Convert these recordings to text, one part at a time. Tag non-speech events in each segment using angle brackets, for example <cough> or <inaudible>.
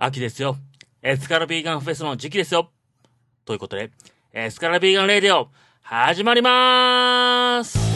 秋ですよ。 Ethical Vegan Fes の時期ですよ。ということで、 Ethical Vegan Radio、始まりまーす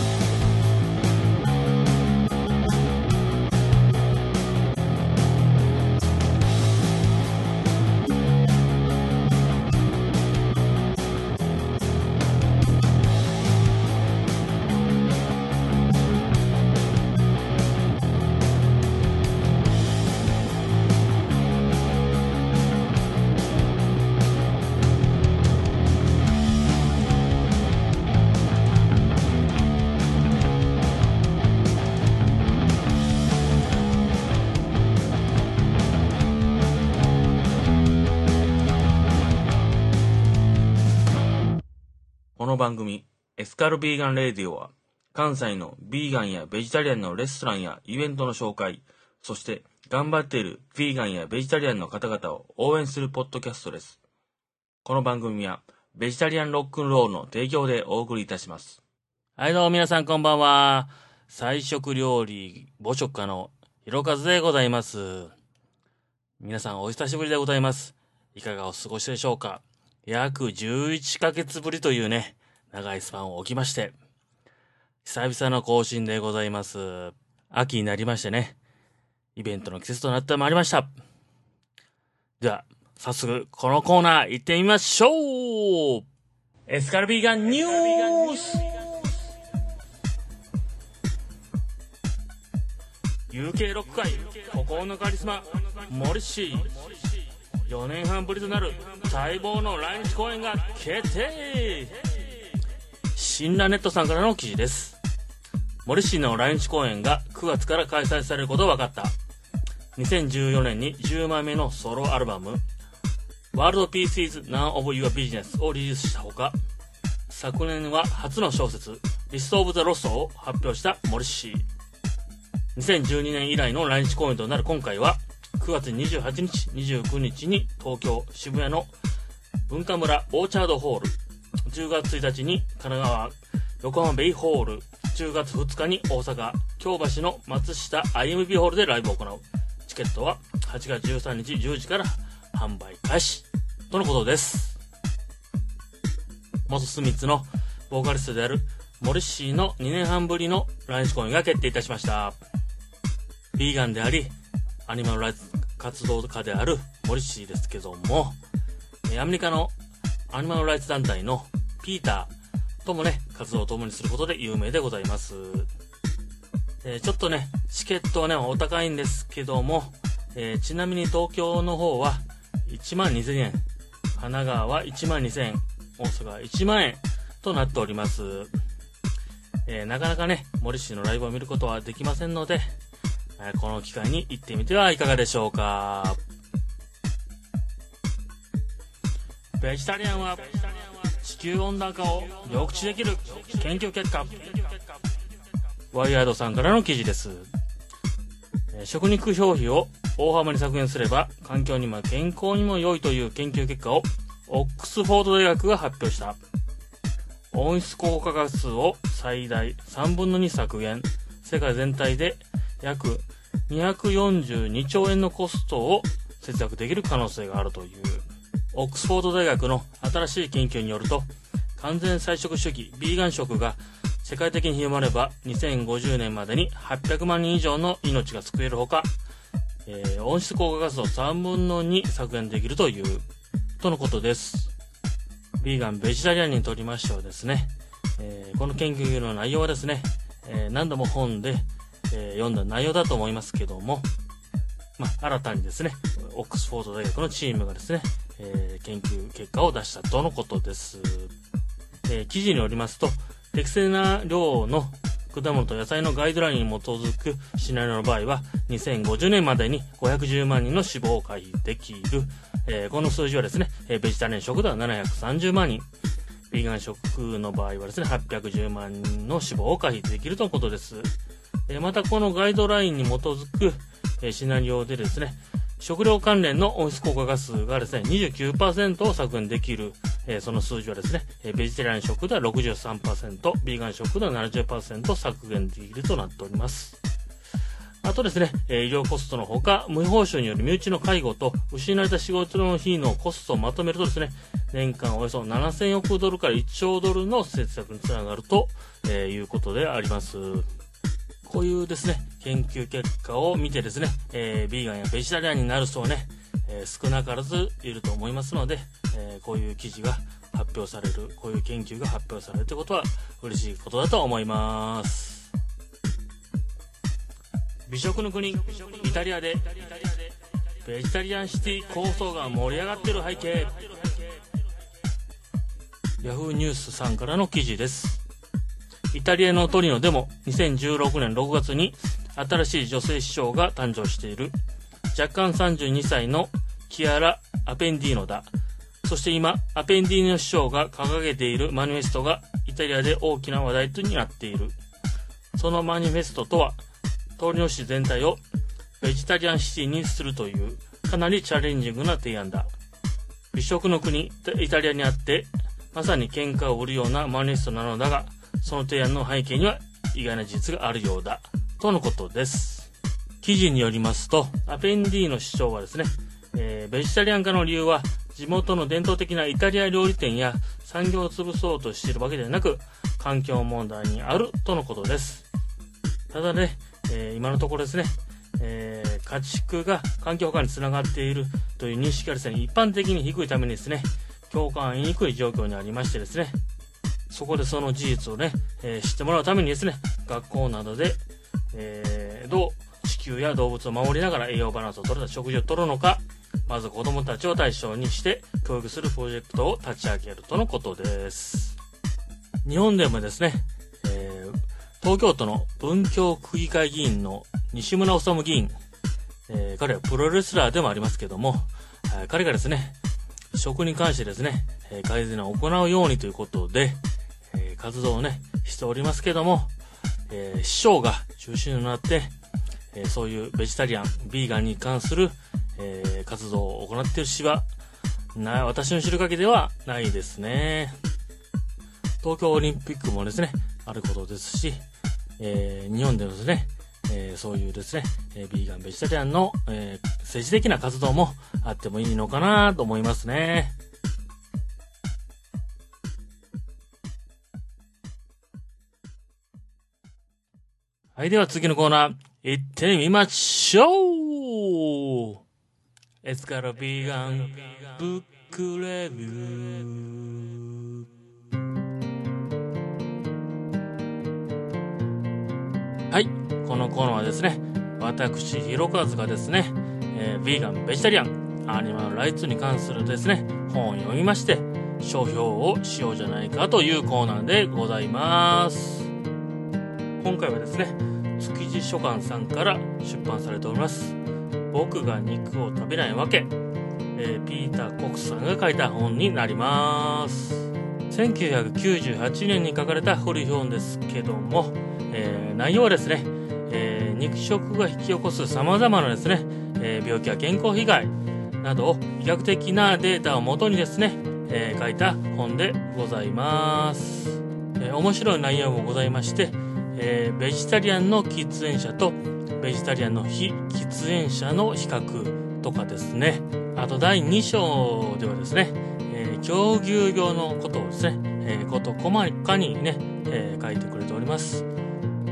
エスカルビーガンレディオは、関西のビーガンやベジタリアンのレストランやイベントの紹介、そして頑張っているビーガンやベジタリアンの方々を応援するポッドキャストです。この番組は、ベジタリアンロックンロールの提供でお送りいたします。はいどうも皆さんこんばんは。菜食料理母食家のひろかずでございます。皆さんお久しぶりでございます。いかがお過ごしでしょうか約11ヶ月ぶりというね、長いスパンを置きまして、久々の更新でございます。秋になりましてね、イベントの季節となってまいりました。では、早速、このコーナー行ってみましょうエスカルビーガンニュース !UK ロック界、孤高のカリスマ、モリッシー。4年半ぶりとなる待望の来日公演が決定新ラネットさんからの記事です。森氏の来日公演が9月から開催されることが分かった。2014年に10枚目のソロアルバム、World Peace is None of Your Business をリリースしたほか、昨年は初の小説、List of the Lost を発表した森氏。2012年以来の来日公演となる今回は、9月28日、29日に東京、渋谷の文化村オーチャードホール、10月1日に神奈川、横浜ベイホール、10月2日に大阪、京橋の松下 IMB ホールでライブを行う。チケットは8月13日10時から販売開始。とのことです。元スミッツのボーカリストであるモリッシーの2年半ぶりの来日公演が決定いたしました。ビーガンであり、アニマルライツ活動家であるモリッシーですけども、アメリカのアニマルライツ団体のピーターともね、活動を共にすることで有名でございます。えーちょっとね、チケットはね、お高いんですけども、えーちなみに東京の方は1万2000円、神奈川は1万2000円、大阪は1万円となっております。えーなかなかね、モリシーのライブを見ることはできませんので、えこの機会に行ってみてはいかがでしょうか。ベジタリアンは地球温暖化を抑制できる研究結果。ワイヤードさんからの記事です。食肉消費を大幅に削減すれば環境にも健康にも良いという研究結果をオックスフォード大学が発表した。温室効果ガスを最大3分の2削減。世界全体で約242兆円のコストを節約できる可能性があるという。オックスフォード大学の新しい研究によると、完全菜食主義、ビーガン食が世界的に広まれば、2050年までに800万人以上の命が救えるほか、えー温室効果ガスを3分の2削減できるという、とのことです。ビーガン、ベジタリアンにとりましてはですね、えーこの研究の内容はですね、えー何度も本で、え読んだ内容だと思いますけども、まあ、新たにですね、オックスフォード大学のチームがですね、えー研究結果を出したとのことです。えー記事によりますと、適正な量の果物と野菜のガイドラインに基づくシナリオの場合は、2050年までに510万人の死亡を回避できる。えーこの数字はですね、えベジタリアン食では730万人。ビーガン食の場合はですね、810万人の死亡を回避できるとのことです。えまたこのガイドラインに基づく、えシナリオでですね、食料関連の温室効果ガスがですね、29%を削減できる、えーその数字はですね、えベジタリアン食では63%、ビーガン食では70%削減できるとなっております。あとですね、え医療コストのほか、無報酬による身内の介護と、失われた仕事の日のコストをまとめるとですね、年間およそ7000億ドルから1兆ドルの節約につながると、え、いうことであります。こういうですね、研究結果を見てですね、えー、ビーガンやベジタリアンになる人はね、えー、少なからずいると思いますので、えこういう記事が発表される、こういう研究が発表されるということは嬉しいことだと思います。美食の国イタリアでベジタリアンシティ構想が盛り上がってる背景ヤフーニュースさんからの記事ですイタリアのトリノでも2016年6月に新しい女性首相が誕生している。若干32歳のキアラ・アペンディーノだ。そして今アペンディーノ首相が掲げているマニフェストがイタリアで大きな話題となっている。そのマニフェストとは東京市全体をベジタリアンシティにするというかなりチャレンジングな提案だ。美食の国、イタリアにあって、まさに喧嘩を売るようなマニフェストなのだが、その提案の背景には意外な事実があるようだ。とのことです。記事によりますと、アペンディの主張はですね、えー、ベジタリアン化の理由は、地元の伝統的なイタリア料理店や産業を潰そうとしているわけではなく、環境問題にあるとのことです。ただね、えー、今のところですね、えー、家畜が環境保管につながっているという認識がですね、一般的に低いためにですね、共感しにくい状況にありましてですね、そこでその事実をね、えー、知ってもらうためにですね、学校などで、えー、どう地球や動物を守りながら栄養バランスを取れた食事をとるのか、まず子供たちを対象にして教育するプロジェクトを立ち上げるとのことです。日本でもですね、えー、東京都の文京区議会議員の西村治議員、えー、彼はプロレスラーでもありますけども、え、彼がですね、食に関してですね、え、改善を行うようにということで、活動をね、しておりますけども、え師匠が中心となって、えそういうベジタリアン、ビーガンに関する、え活動を行っている市は、な、私の知る限りではないですね。東京オリンピックもですね、あることですし、えー、日本でのですね、えー、そういうですね、えー、ビーガン、ベジタリアンの、えー、政治的な活動もあってもいいのかなと思いますね。はい、では次のコーナー、行ってみましょう !It's gotta be gun book review はい。このコーナーはですね、私、ひろかずがですね、えー、ヴィーガン、ベジタリアン、アニマルライツに関するですね、本を読みまして、商標をしようじゃないかというコーナーでございます。今回はですね、築地書館さんから出版されております。僕が肉を食べないわけ、えー、ピーター・コックさんが書いた本になります。1998年に書かれた古い本ですけども、えー、内容はですね、えー、肉食が引き起こす様々なですね、えー、病気や健康被害などを医学的なデータをもとにですね、え書いた本でございます。え面白い内容もございまして、えベジタリアンの喫煙者とベジタリアンの非喫煙者の比較とかですね、あと第2章ではですね、え狂牛病のことをですね、えー、こと細かにね、え書いてくれております。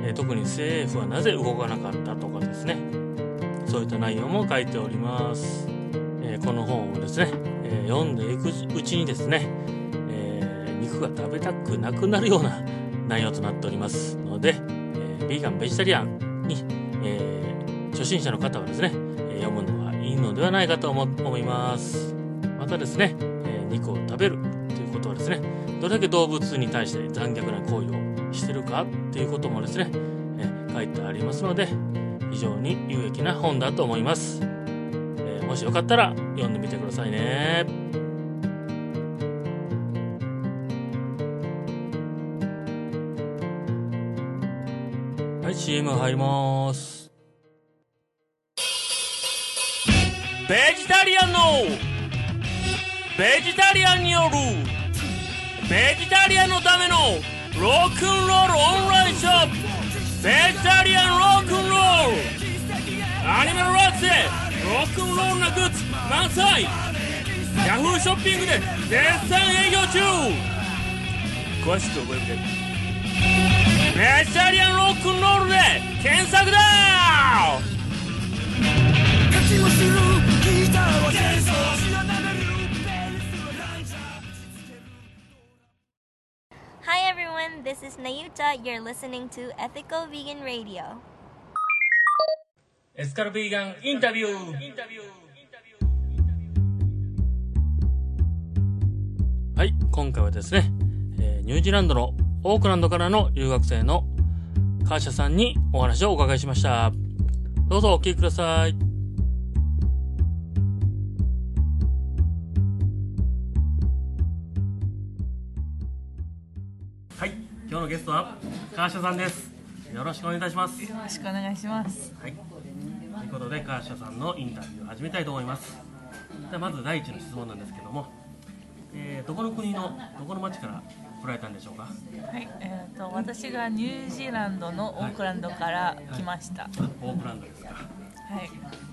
え特に政府はなぜ動かなかったとかですね。そういった内容も書いております、えこの本をですね、え読んでいくうちにですね、え肉が食べたくなくなるような内容となっておりますので、えビーガンベジタリアンに、え初心者の方はですね、え読むのはいいのではないかと思いますまたですね、え肉を食べるということはですねどれだけ動物に対して残虐な行為をしてるかっていうこともですね、え書いてありますので、非常に有益な本だと思います。えもしよかったら読んでみてくださいね。CM 入ります。ベジタリアンのベジタリアンによるベジタリアンのためのロックンロールオンラインショップベジタリアンロックンロール。アニメのラッツでロックンロールなグッズ満載。ヤフーショッピングで絶賛営業中。詳しくお読みでベジタリアンロックンロールで検索だ this is Nayuta. You're listening to Ethical Vegan Radio. エスカルビーガンインタビューはい今回はですね、えーニュージーランドのオークランドからの留学生のカーシャさんにお話をお伺いしましたどうぞお聞きくださいはい今日のゲストはカーシャさんですよろしくお願いいたしますよろしくお願いします。はい。ということで、カーシャさんのインタビューを始めたいと思います。ではまず第一の質問なんですけども、えーどこの国のどこの町から来られたんでしょうか？はい、えっ、と私がニュージーランドのオークランドから来ました。はあオークランドですか。い、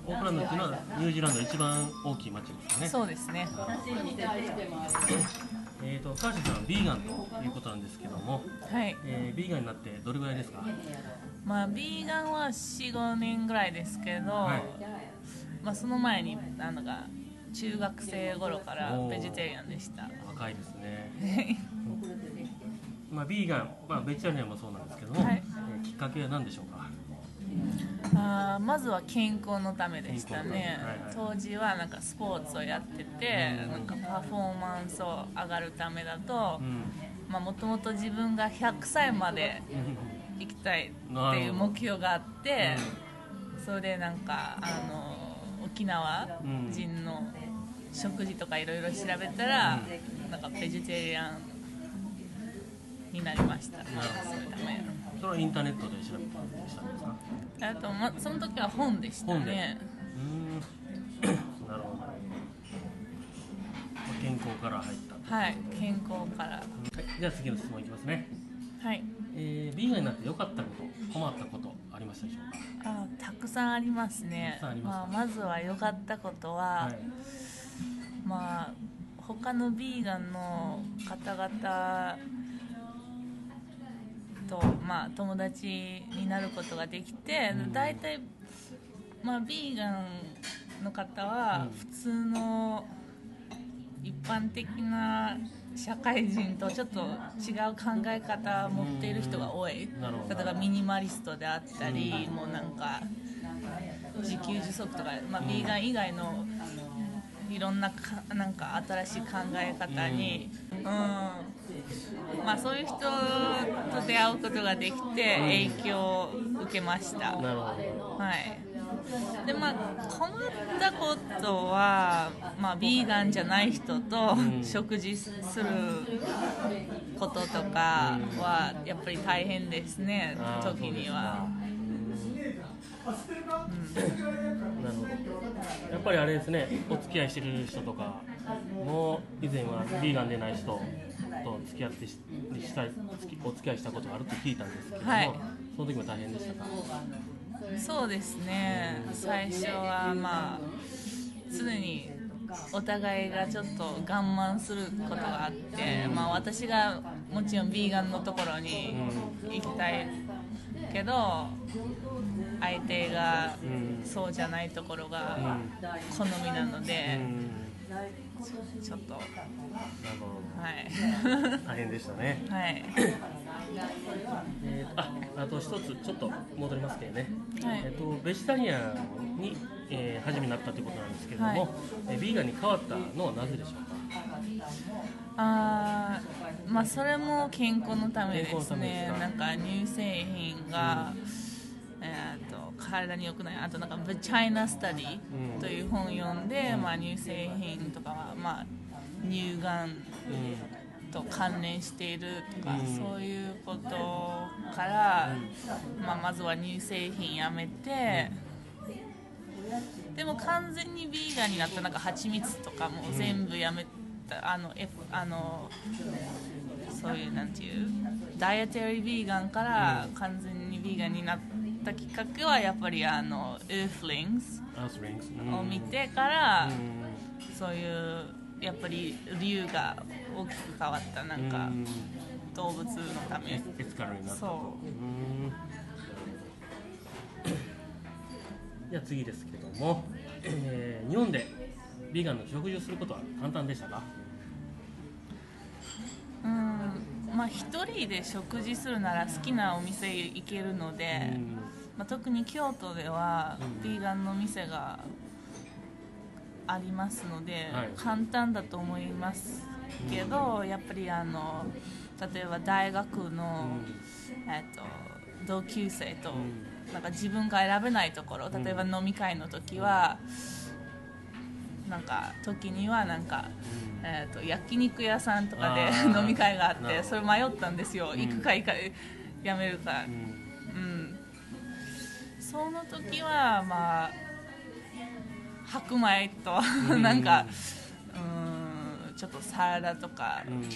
オークランドっていうのはニュージーランド一番大きい町ですよね。そうですね。えーとカーシャさんはビーガンということなんですけども、はい、えービーガンになってどれぐらいですか？まあビーガンは4、5年ぐらいですけど、はいまあその前になんだか中学生頃からベジタリアンでした。若いですね。まあビーガン、まあベジタリアンもそうなんですけども、はい。えーきっかけは何でしょうか？あーまずは健康のためでしたね。健康当時はなんかスポーツをやっててなんかパフォーマンスを上がるためだとうん。まあもともと自分が100歳まで行きたいっていう目標があってそれでなんかあの沖縄人の食事とかいろいろ調べたらなんかベジタリアンになりましたそういうためそれはインターネットで調べたんですか？あと、ま、その時は本でしたねうーん <laughs> なるほど。まあ健康から入った。ははい健康からい、じゃあ次の質問いきますね。はい。えー、ビーガンになって良かったこと、困ったことありましたでしょうか？あたくさんありますね。ますまあ、まずは良かったことは、はい。まあ他のビーガンの方々と、まあ、友達になることができて、うん。大体、まあ、ビーガンの方はうん。普通の一般的な社会人とちょっと違う考え方を持っている人が多い。例えばミニマリストであったり、もうなんか自給自足とか、まあ、ビーガン以外のいろんなかなんか新しい考え方に、うん。まあ、そういう人と出会うことができて影響を受けました。なるほはいでまあ、困ったことは、まあ、ビーガンじゃない人とうん食事することとかはやっぱり大変ですねど。あー時には。なるほど。やっぱりあれですね、お付き合いしてる人とかも以前はビーガンでない人と付き合ってししたお付き合いしたことがあるって聞いたんですけども、はいその時も大変でしたか？そうですね。最初はまあ常にお互いがちょっと我慢することがあって、まあ、私がもちろんビーガンのところに行きたいけど相手がうん。そうじゃないところが好みなのうで、ん。ちょっとはい。ど。大変でしたね。はい。えーああと一つちょっと戻りますけどね、はい。えっとベジタリアンに、えー初めになったということなんですけれども、はい。えービーガンに変わったのはなぜでしょうか？あーまあそれも健康のためですね。なんか乳製品が、えー、と体に良くない。あとなんか「The China Study うん」という本を読んで、まあ、乳製品とかは、まあ、乳がんうん。と関連しているとか、うん。そういうことから、まあ、まずは乳製品やめて、でも完全にビーガンになったなんか蜂蜜とかも全部やめた、あの F あのそういうなんていうダイエテリービーガンから完全にビーガンになっったきっかけはやっぱりあのアースリングスを見てから、うん。そういうやっぱり理由が大きく変わったなんかうん。動物のため。エエスカルになったと。そう。うん。じゃあ次ですけども、えー日本でビーガンの食事をすることは簡単でしたか？うん。まあ一人で食事するなら好きなお店行けるので、うんまあ、特に京都ではうん。ビーガンの店がありますので、はい。簡単だと思いますけどやっぱりあの例えば大学の、えっと、同級生と、ん。なんか自分が選べないところ例えば飲み会の時は、なんか時にはなんか、えー、と焼肉屋さんとかで <laughs> 飲み会があってそれ迷ったんですよ、うん。行くか行かやめるか。う、んうん、その時はまあ白米とうん。なんかうんちょっとサラダとかうん。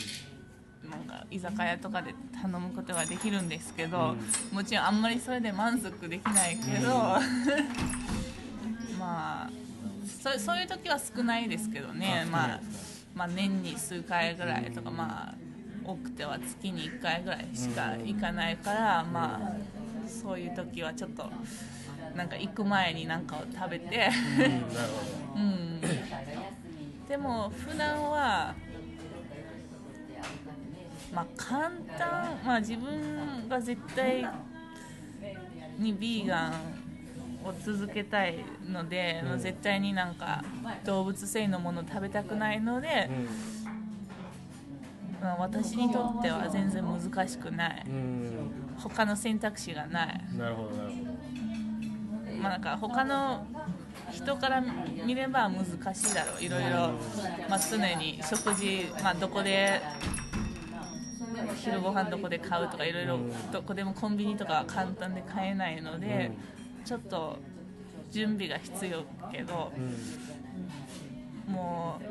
なんか居酒屋とかで頼むことはできるんですけど、もちろんあんまりそれで満足できないけど、<laughs> まあそそういう時は少ないですけどね。あまあまあ、年に数回ぐらいとか、まあ多くては月に1回ぐらいしか行かないから、まあそういう時はちょっとなんか行く前に何かを食べて。うんうん、でも普段はまあ簡単まあ自分が絶対にビーガンを続けたいので、もう絶対になんか動物性のものを食べたくないので、まあ私にとっては全然難しくない。うん他の選択肢がない。うん。なるほどなるほどまあ、なんか他の人から見れば難しいだろう。いろいろ、まあ、常に食事、まあ、どこで昼ご飯どこで買うとかいろいろどこでもコンビニとかは簡単で買えないので、ちょっと準備が必要けどもう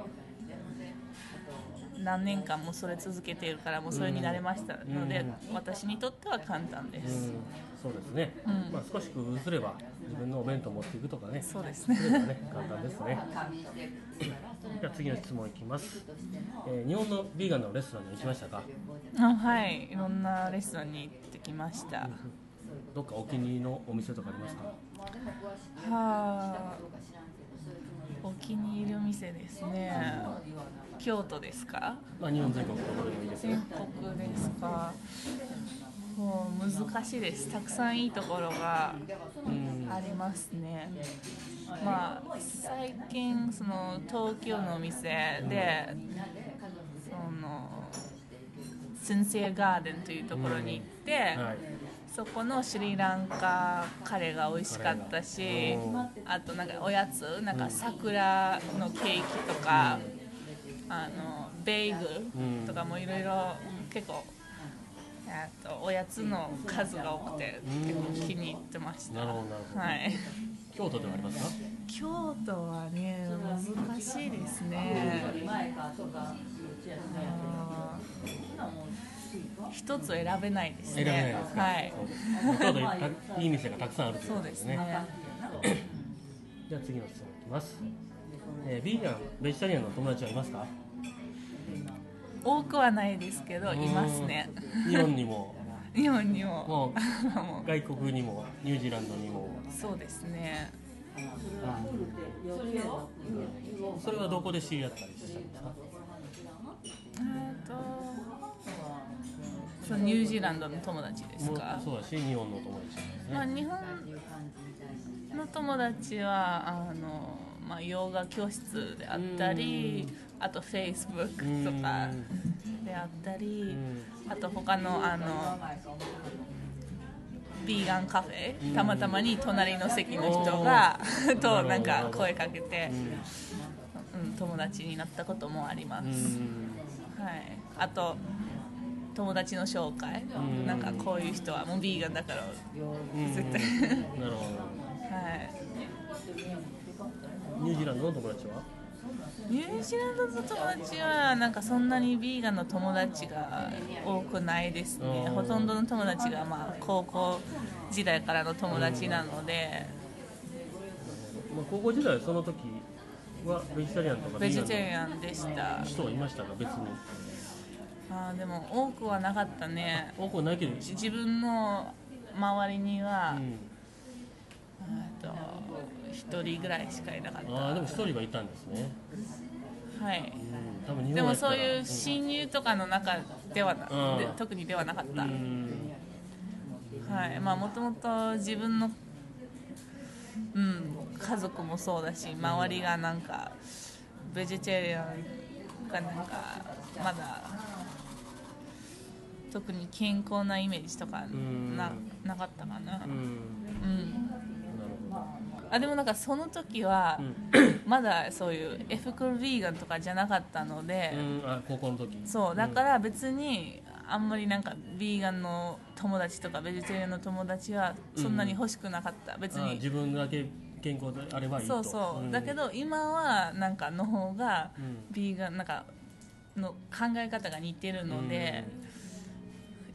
何年間もそれ続けているからもうそれに慣れましたので、私にとっては簡単です、うん。そうですね、うん。まあ、少し工夫すれば自分のお弁当持っていくとかね。そうですね。ね簡単ですね。じゃあ次の質問いきます、えー日本のビーガンのレストランに行きましたか？あはい。いろんなレストランに行ってきました、はどっかお気に入りのお店とかありますか？あお気に入りの店ですね。京都ですか？まあ日本全国どこでもいいですよ。全国ですか？もう難しいです。たくさんいいところがうん。ありますね。まあ最近その東京のお店でそのセンセアガーデンというところに行って、はいそこのスリランカカレーが美味しかったしあとなんかおやつなんか桜のケーキとか、あのベーグルとかもいろいろ結構えっとおやつの数が多くて結構気に入ってました、はい。京都ではありますか？京都はね難しいですね一つ選べないですね。選べないですか、はい。いい店がたくさんあるということです。ねですね。じゃあ次の質問いきます、えービーガンベジタリアンの友達はいますか？多くはないですけどいますね。うん日本にも。日本にも。<laughs> も <laughs> 外国にもニュージーランドにも。うそうですね。それはどこで知り合ったりしたんですか？えっとそうニュージーランドの友達ですか？そうだし日本の友達ですまあ、ね日本の友達はあの、まあ、ヨガ教室であったりあとフェイスブックとかであったりあと他のあのビーガンカフェたまたまに隣の席の人が <laughs> となんか声かけて、うん、友達になったこともあります、はい、あと友達の紹介。うん。なんかこういう人はもうビーガンだから。絶対。なるほど。はい。ニュージーランドの友達は？ニュージーランドの友達はなんかそんなにビーガンの友達が多くないですね。うん。ほとんどの友達がまあ高校時代からの友達なので。まあ、高校時代その時はベジタリアンとかベジタリンアンでした。の人はいましたか？別にあーでも多くはなかったね。多くはないけど。自分の周りには、うん。と一人ぐらいしかいなかった。ああでも一人はいたんですね、はい。うん、多分日でもそういう親友とかの中ではな、うん。で特にではなかった、うん。はい。まあもともと自分のうん家族もそうだし周りがなんかベジタリアンがなんかまだ特に健康なイメージとかん。ななかったかな。うん。うん。あでもなんかその時はまだそういうエフクルビーガンとかじゃなかったので、うん、あ高校の時。そう。だから別にあんまりなんかビーガンの友達とかベジタリアンの友達はそんなに欲しくなかった、別に。あ自分だけ健康であればいいと。そうそう、ん。だけど今はなんかの方がうん。ビーガンなんかの考え方が似てるので、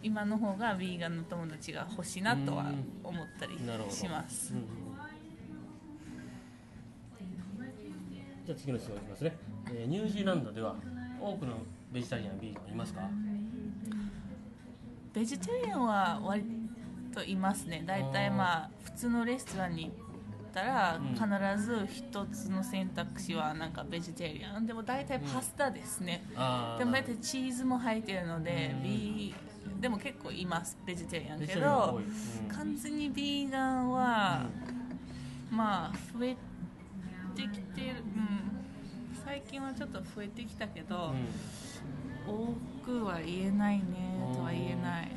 今の方がビーガンの友達が欲しいなとは思ったりします、うんうんじゃあ次の質問いきますね、えーニュージーランドでは多くのベジタリアンビーガンいますか？ベジタリアンは割といますね。大体まあ普通のレストランに行ったらうん。必ず一つの選択肢はなんかベジタリアン。でも大体パスタですね、あーでも大体チーズも入ってるのでうん。ビーでも結構いますベジタリアンけどうん。完全にビーガンは、まあ増えてきてる、うん、最近はちょっと増えてきたけど、多くは言えないねとは言えない。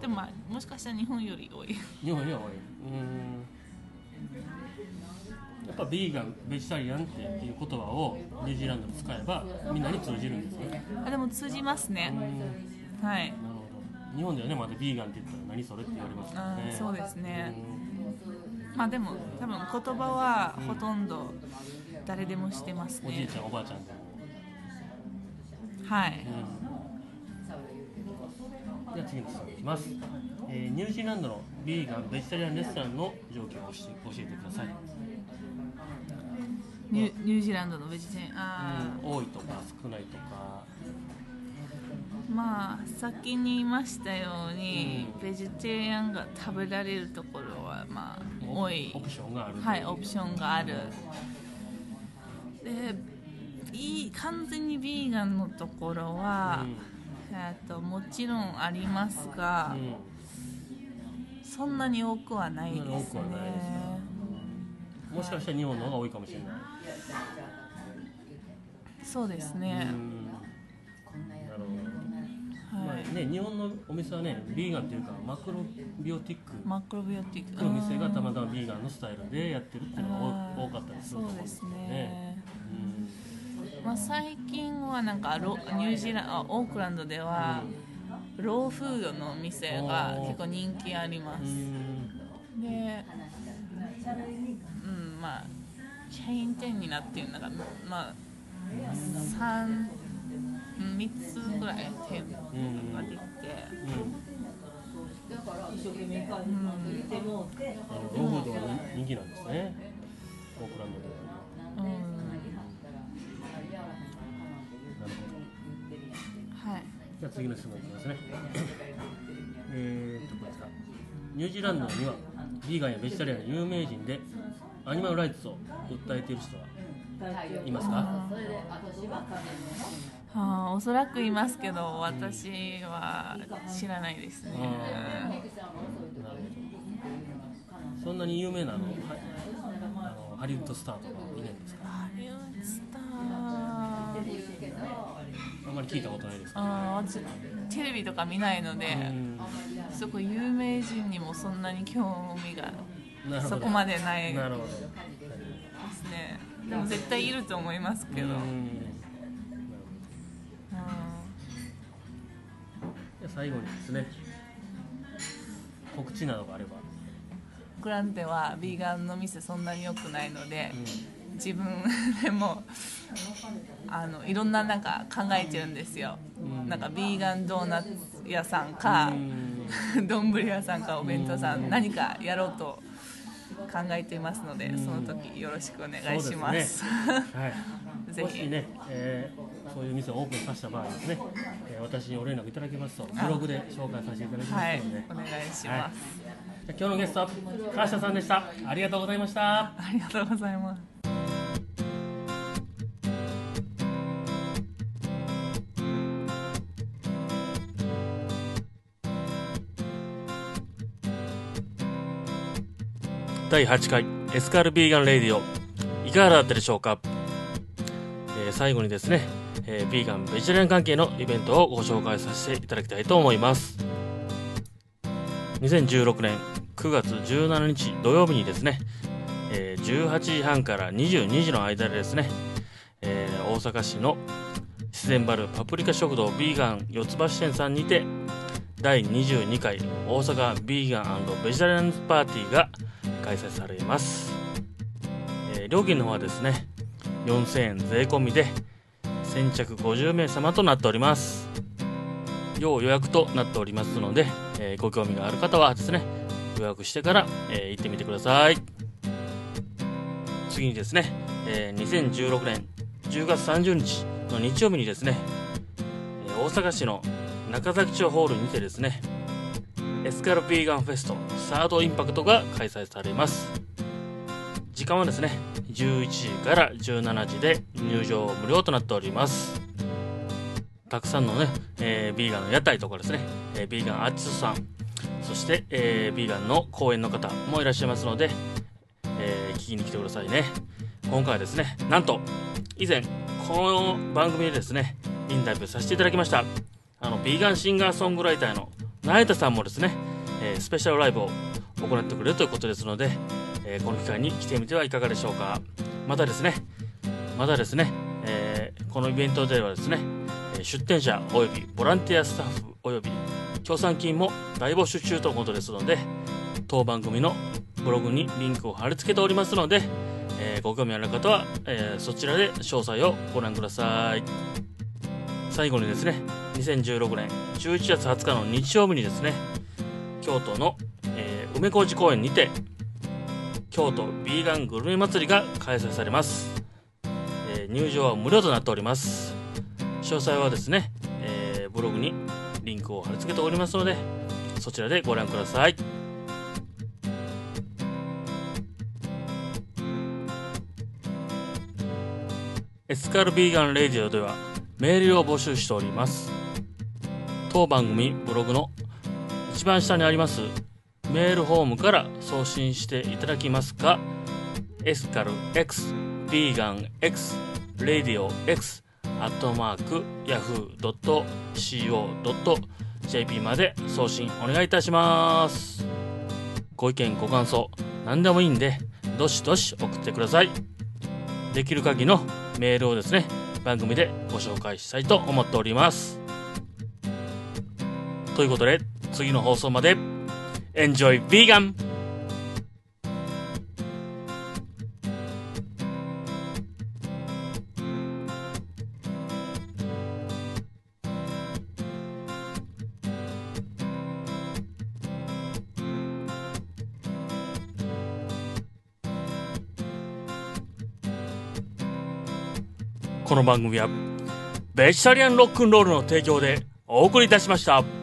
でもまあもしかしたら日本より多い。日本には多い。うんぱビーガンベジタリアンっていう言葉をニュージーランドで使えばみんなに通じるんですね。あでも通じますうん。ねなはい。るほど。日本ではねまだビーガンって言ったら何それって言われますからねそうですね。うん。まあでも多分言葉はほとんど誰でもしてますね。おじいちゃんおばあちゃんでも。はい。うん。じゃあ次の質問いきます、えーニュージーランドのビーガンベジタリアンレストランの状況を教えてください、ニュニュージーランドのベジタリアン。あうん多いとか少ないとか。ーまあ先に言いましたように、うん。ベジタリアンが食べられるところはまあ多い。オプションがあるはいオプションがある。でいい完全にビーガンのところは、えっともちろんありますが、うん。うんそんなに多くはないですねもしかしたら日本の方が多いかもしれない。そうですうん。ね、なるほど、まはい。あね、日本のお店はねビーガンっていうかマクロビオティック。マクロビオティック。の店がたまたまビーガンのスタイルでやってるっていうのが多多かったりすると思うんですよそうですね。ね。まあ、最近はなんかロニュージーランドあオークランドでは、ローフードの店が結構人気あります。ん。でうんまあチェーン店になっているのがまあ3 3つぐらい店うんができて、うんあのローフードが人気なんですね。オークランドではうん、はい。じゃあ次の質問いきますね。えーっとこちらニュージーランドにはビーガンやベジタリアンの有名人でアニマルライツを訴えている人はいますか？はあ、おそらくいますけど私は知らないですね、あなるほどそんなに有名なあのはあのハリウッドスターとかいないんですか？ハリウッドスター。あんまり聞いたことないですかあー私テレビとか見ないので、うん。そこ有名人にもそんなに興味がそこまでない。でなるほど。すね。でも絶対いると思いますけど、最後にですね。告知などがあれば、グランテはビーガンの店そんなに良くないので、自分でもあのいろんななんか考えてるんですよ、なんかビーガンドーナツ屋さんか <laughs> 丼屋さんかお弁当さん、何かやろうと考えていますので、その時よろしくお願いします。はい、<laughs> ぜひ。ね、えーそういう店をオープンさせた場合ですね、えー私にお連絡いただけますとブログで紹介させていただきますはい。ので、、お願いします。じゃあ今日のゲスト川下さんでした。ありがとうございました。ありがとうございます。第8回エスカルビーガンレディオ。いかがだったでしょうか、えー最後にですね、えービーガンベジタリアン関係のイベントをご紹介させていただきたいと思います。2016年9月17日土曜日にですね、えー18時半から22時の間でですね、えー大阪市の自然バルパプリカ食堂ビーガン四つ橋店さんにて第22回大阪ビーガンベジタリアンパーティーが開催されます、えー料金の方はですね4000円税込みで先着50名様となっております。要予約となっておりますので、えーご興味がある方はですね予約してから、えー行ってみてください。次にですね、えー2016年10月30日の日曜日にですね、え大阪市の中崎町ホールにてですねエスカルビーガンフェストサードインパクトが開催されます。時間はですね11時から17時で入場無料となっております。たくさんのね、えービーガンの屋台とかですね、えービーガンアーティストさんそして、えービーガンの講演の方もいらっしゃいますので、えー聞きに来てくださいね。今回はですねなんと以前この番組でですねインタビューさせていただきました。あのビーガンシンガーソングライターの成田さんもですね、えースペシャルライブを行ってくれるということですので、えーこの機会に来てみてはいかがでしょうか。またですねまたですね、えーこのイベントではですね出店者およびボランティアスタッフおよび協賛金も大募集中ということですので当番組のブログにリンクを貼り付けておりますので、えーご興味ある方は、えーそちらで詳細をご覧ください。最後にですね2016年11月20日の日曜日にですね京都の、えー梅小路公園にて京都ビーガングルメ祭りが開催されます、えー入場は無料となっております。詳細はですね、えーブログにリンクを貼り付けておりますのでそちらでご覧ください。エスカルビーガンレディオではメールを募集しております。当番組ブログの一番下にありますメールフォームから送信していただきますか？エスカル X ビーガン X レディオ X アットマーク yahoo.co.jp まで送信お願いいたします。ご意見ご感想何でもいいんでどしどし送ってください。できる限りのメールをですね番組でご紹介したいと思っております。ということで次の放送まで Enjoy Vegan! この番組はベジタリアンロックンロールの提供でお送りいたしました。